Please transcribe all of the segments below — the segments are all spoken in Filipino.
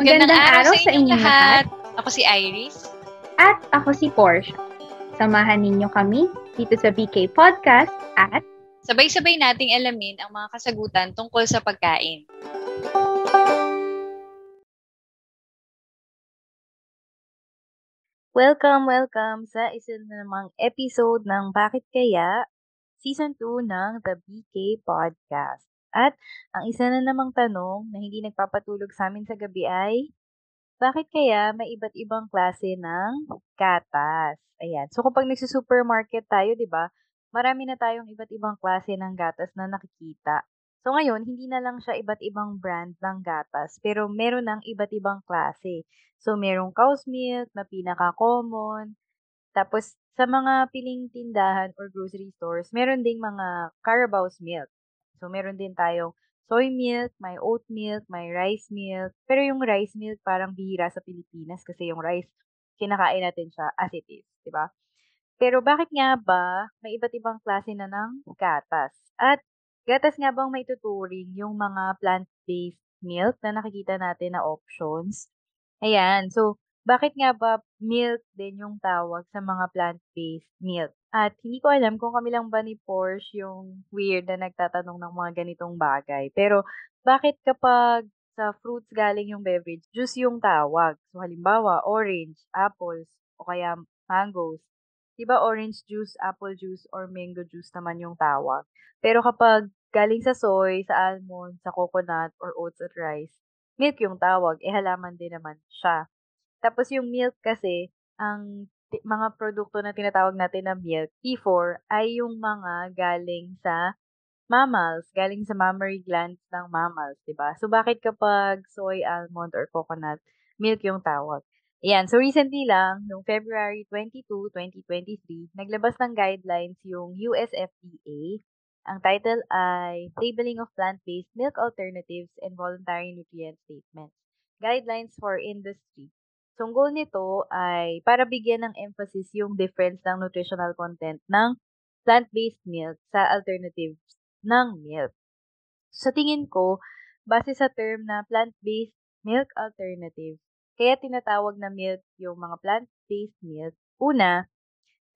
Magandang, araw, sa inyong lahat. Ako si Iris. At ako si Porsche. Samahan ninyo kami dito sa BK Podcast at sabay-sabay nating alamin ang mga kasagutan tungkol sa pagkain. Welcome, welcome sa isa na namang episode ng Bakit Kaya? Season 2 ng The BK Podcast. At ang isa na namang tanong na hindi nagpapatulog sa amin sa gabi ay, bakit kaya may iba't ibang klase ng gatas? Ayan. So kapag nagsusupermarket tayo, 'di ba? Marami na tayong iba't ibang klase ng gatas na nakikita. So ngayon, hindi na lang siya iba't ibang brand ng gatas, pero meron ng iba't ibang klase. So merong cow's milk na pinaka-common. Tapos sa mga piling tindahan or grocery stores, meron ding mga Carabao's milk. So, meron din tayong soy milk, may oat milk, may rice milk. Pero yung rice milk parang bihira sa Pilipinas kasi yung rice, kinakain natin siya as it is, di ba? Pero bakit nga ba may iba't ibang klase na ng gatas? At gatas nga bang may tuturing yung mga plant-based milk na nakikita natin na options? Ayan, so bakit nga ba milk din yung tawag sa mga plant-based milk? At hindi ko alam kung kami lang ba ni Porsche yung weird na nagtatanong ng mga ganitong bagay. Pero bakit kapag sa fruits galing yung beverage, juice yung tawag? So halimbawa, orange, apples, o kaya mangoes. Diba orange juice, apple juice, or mango juice naman yung tawag? Pero kapag galing sa soy, sa almond, sa coconut, or oats at rice, milk yung tawag, eh halaman din naman siya. Tapos yung milk kasi, ang mga produkto na tinatawag natin na milk before ay yung mga galing sa mammals, galing sa mammary glands ng mammals, 'di ba? So bakit kapag soy, almond or coconut, milk yung tawag? Ayan, so recently lang, noong February 22, 2023, naglabas ng guidelines yung US FDA. Ang title ay Labeling of Plant-Based Milk Alternatives and Voluntary Nutrient Statements. Guidelines for Industry. Ang goal nito ay para bigyan ng emphasis yung difference ng nutritional content ng plant-based milk sa alternatives ng milk. Sa tingin ko, base sa term na plant-based milk alternative, kaya tinatawag na milk yung mga plant-based milk. Una,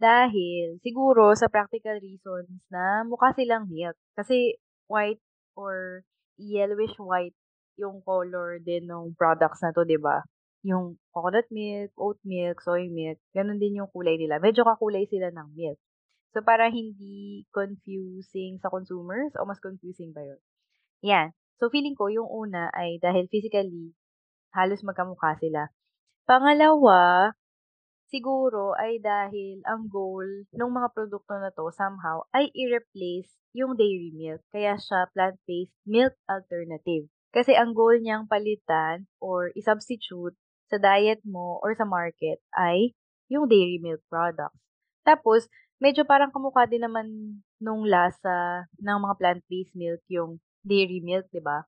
dahil siguro sa practical reasons na mukha silang milk. Kasi white or yellowish white yung color din ng products na to, 'di ba? Yung coconut milk, oat milk, soy milk, ganun din yung kulay nila. Medyo kakulay sila ng milk. So, para hindi confusing sa consumers o mas confusing ba yun? Yan. So, feeling ko yung una ay dahil physically, halos magkamukha sila. Pangalawa, siguro ay dahil ang goal ng mga produkto na to somehow ay i-replace yung dairy milk. Kaya siya plant-based milk alternative. Kasi ang goal niyang palitan or i-substitute sa diet mo or sa market ay yung dairy milk products. Tapos, medyo parang kamukha din naman nung lasa ng mga plant-based milk yung dairy milk, di ba?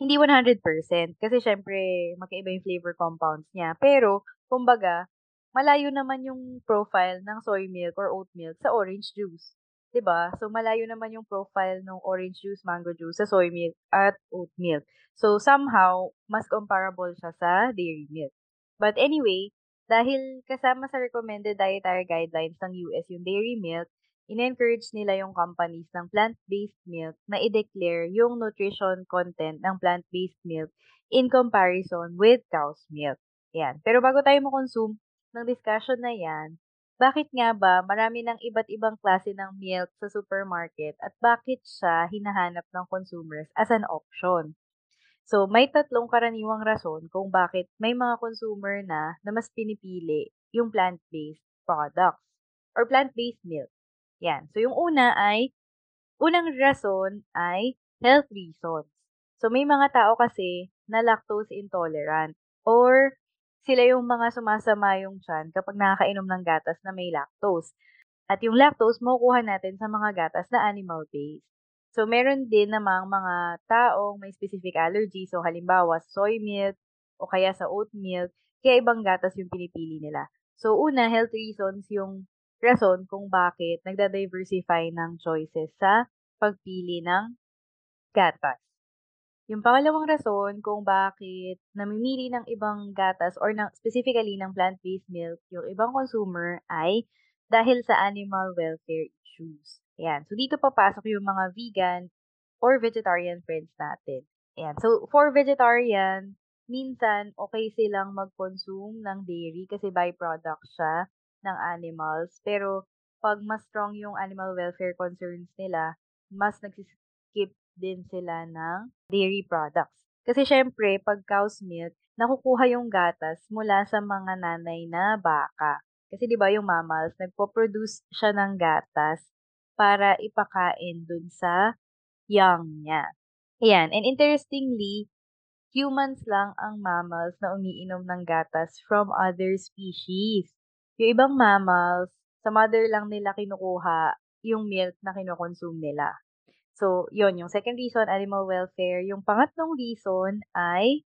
Hindi 100% kasi syempre magkaiba yung flavor compounds niya. Pero, kumbaga, malayo naman yung profile ng soy milk or oat milk sa orange juice. 'Di ba? So malayo naman yung profile ng orange juice, mango juice sa soy milk at oat milk. So somehow mas comparable siya sa dairy milk. But anyway, dahil kasama sa recommended dietary guidelines ng US yung dairy milk, in-encourage nila yung companies ng plant-based milk na i-declare yung nutrition content ng plant-based milk in comparison with cow's milk. Yan. Pero bago tayo mo-consume ng discussion na yan, bakit nga ba marami ng iba't ibang klase ng milk sa supermarket at bakit siya hinahanap ng consumers as an option? So, may tatlong karaniwang rason kung bakit may mga consumer na na mas pinipili yung plant-based products or plant-based milk. Yan. So, yung una ay, unang rason ay health reasons. So, may mga tao kasi na lactose intolerant or sila yung mga sumasama yung tiyan kapag nakakainom ng gatas na may lactose. At yung lactose, makukuha natin sa mga gatas na animal-based. So, meron din namang mga taong may specific allergy. So, halimbawa, soy milk o kaya sa oat milk, kaya ibang gatas yung pinipili nila. So, una, health reasons yung rason kung bakit nagda-diversify ng choices sa pagpili ng gatas. Yung pangalawang rason kung bakit namimili ng ibang gatas or ng specifically ng plant-based milk yung ibang consumer ay dahil sa animal welfare issues. Ayan. So, dito papasok yung mga vegan or vegetarian friends natin. Ayan. So, for vegetarian, minsan okay silang mag-consume ng dairy kasi byproduct siya ng animals. Pero, pag mas strong yung animal welfare concerns nila, mas nagsiskip din sila ng dairy products. Kasi syempre, pag cow's milk, nakukuha yung gatas mula sa mga nanay na baka. Kasi 'di ba yung mammals, nagpo-produce siya ng gatas para ipakain dun sa young niya. Ayan, and interestingly, humans lang ang mammals na umiinom ng gatas from other species. Yung ibang mammals, sa mother lang nila kinukuha yung milk na kinokonsume nila. So, yon yung second reason, animal welfare. Yung pangatlong reason ay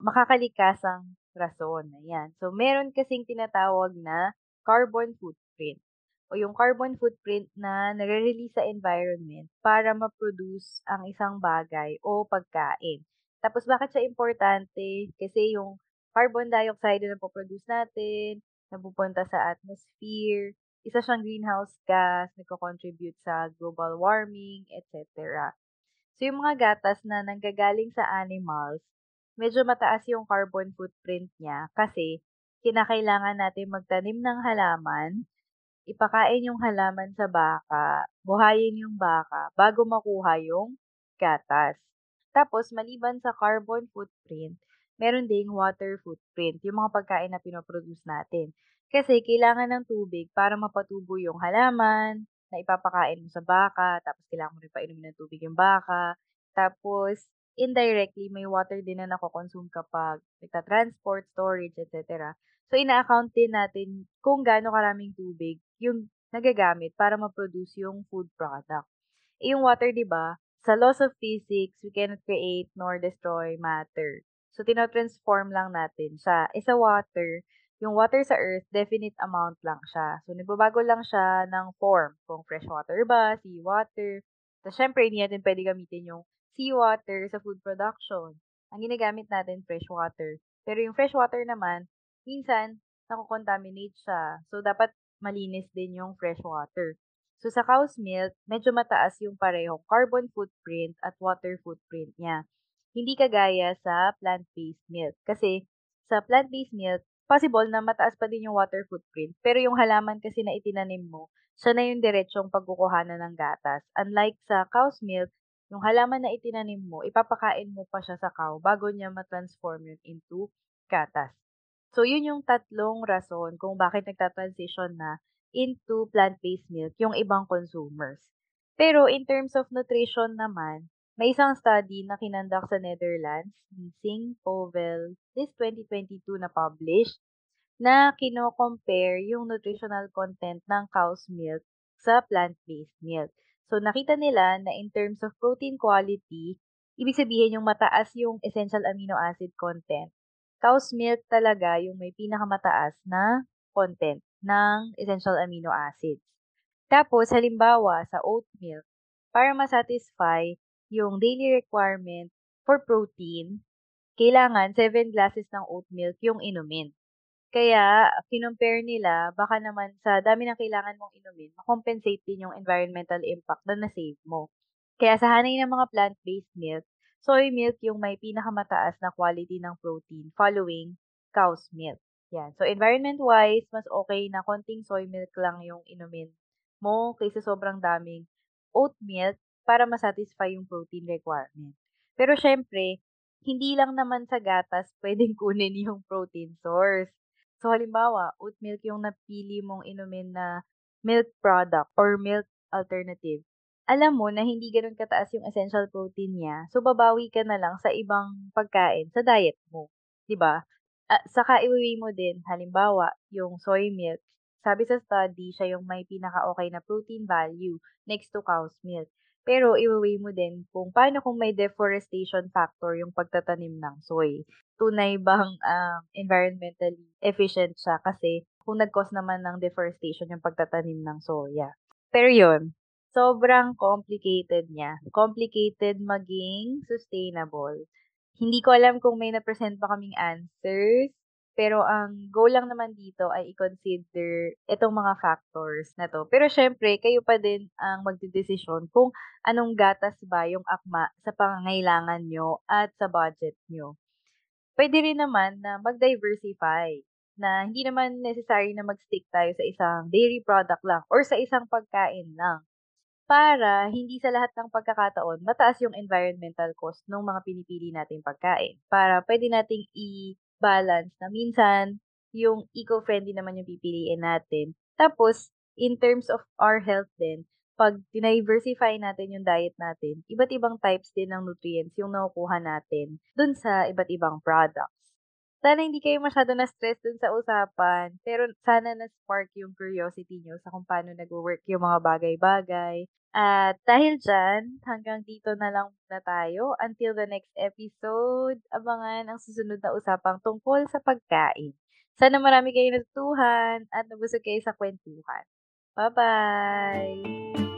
makakalikasang rason. Ayan. So, meron kasing tinatawag na carbon footprint o yung carbon footprint na nare-release sa environment para ma-produce ang isang bagay o pagkain. Tapos bakit siya importante? Kasi yung carbon dioxide na po-produce natin, napupunta sa atmosphere, isa siyang greenhouse gas, nagko-contribute sa global warming, etc. So yung mga gatas na nanggagaling sa animals, medyo mataas yung carbon footprint niya kasi kinakailangan natin magtanim ng halaman, ipakain yung halaman sa baka, buhayin yung baka bago makuha yung gatas. Tapos, maliban sa carbon footprint, meron ding water footprint, yung mga pagkain na pinoproduce natin. Kasi kailangan ng tubig para mapatubo yung halaman na ipapakain mo sa baka, tapos kailangan mo rin painumin ng tubig yung baka. Tapos, indirectly, may water din na nako-consume kapag nagta-transport, storage, etc. So, ina-account din natin kung gaano karaming tubig yung nagagamit para ma-produce yung food product. Eh, yung water, di ba? Sa laws of physics, we cannot create nor destroy matter. So, tinotransform lang natin siya. E sa water, yung water sa earth, definite amount lang siya. So, nagbabago lang siya ng form. Kung fresh water ba, seawater. So, syempre, hindi natin pwede gamitin yung seawater sa food production. Ang ginagamit natin, fresh water. Pero yung fresh water naman, minsan, nako-contaminate siya. So, dapat malinis din yung fresh water. So, sa cow's milk, medyo mataas yung parehong carbon footprint at water footprint niya. Hindi kagaya sa plant-based milk. Kasi, sa plant-based milk, possible na mataas pa din yung water footprint. Pero yung halaman kasi na itinanim mo, siya na yung diretsong pagkukuhanan ng gatas. Unlike sa cow's milk, yung halaman na itinanim mo, ipapakain mo pa siya sa cow bago niya ma-transform yun into gatas. So, yun yung tatlong rason kung bakit nagta-transition na into plant-based milk yung ibang consumers. Pero in terms of nutrition naman, may isang study na kinandak sa Netherlands, Sing Povel, this 2022 na published, na kino-compare yung nutritional content ng cow's milk sa plant-based milk. So, nakita nila na in terms of protein quality, ibig sabihin yung mataas yung essential amino acid content cow's milk talaga yung may pinakamataas na content ng essential amino acids. Tapos, halimbawa, sa oat milk, para masatisfy yung daily requirement for protein, kailangan 7 glasses ng oat milk yung inumin. Kaya, kinumpare nila, baka naman sa dami ng kailangan mong inumin, makompensate din yung environmental impact na na-save mo. Kaya sa hanay ng mga plant-based milk, soy milk yung may pinakamataas na quality ng protein following cow's milk. Yan. So, environment-wise, mas okay na konting soy milk lang yung inumin mo kaysa sobrang daming oat milk para masatisfy yung protein requirement. Pero syempre, hindi lang naman sa gatas pwedeng kunin yung protein source. So, halimbawa, oat milk yung napili mong inumin na milk product or milk alternative alam mo na hindi gano'n kataas yung essential protein niya, so babawi ka na lang sa ibang pagkain sa diet mo, 'di ba? Ah, saka iwi mo din halimbawa yung soy milk, sabi sa study siya yung may pinaka-okey na protein value next to cow's milk. Pero iwi mo din kung paano kung may deforestation factor yung pagtatanim ng soy. Tunay bang, um, environmentally efficient siya kasi kung nag-cause naman ng deforestation yung pagtatanim ng soya. Pero yun, sobrang complicated niya. Complicated maging sustainable. Hindi ko alam kung may na-present pa kaming answers, pero ang goal lang naman dito ay i-consider itong mga factors na to. Pero syempre, kayo pa din ang magdedesisyon kung anong gatas ba yung akma sa pangangailangan nyo at sa budget nyo. Pwede rin naman na mag-diversify na hindi naman necessary na mag-stick tayo sa isang dairy product lang or sa isang pagkain lang para hindi sa lahat ng pagkakataon mataas yung environmental cost ng mga pinipili nating pagkain. Para pwede nating i-balance na minsan yung eco-friendly naman yung pipiliin natin. Tapos, in terms of our health din, pag diversify natin yung diet natin, iba't ibang types din ng nutrients yung nakukuha natin dun sa iba't ibang products. Sana hindi kayo masyado na-stress dun sa usapan, pero sana na-spark yung curiosity nyo sa kung paano nag-work yung mga bagay-bagay. At dahil dyan, hanggang dito na lang na tayo. Until the next episode, abangan ang susunod na usapang tungkol sa pagkain. Sana marami kayo natutuhan at nabusog kayo sa kwentuhan. Bye-bye!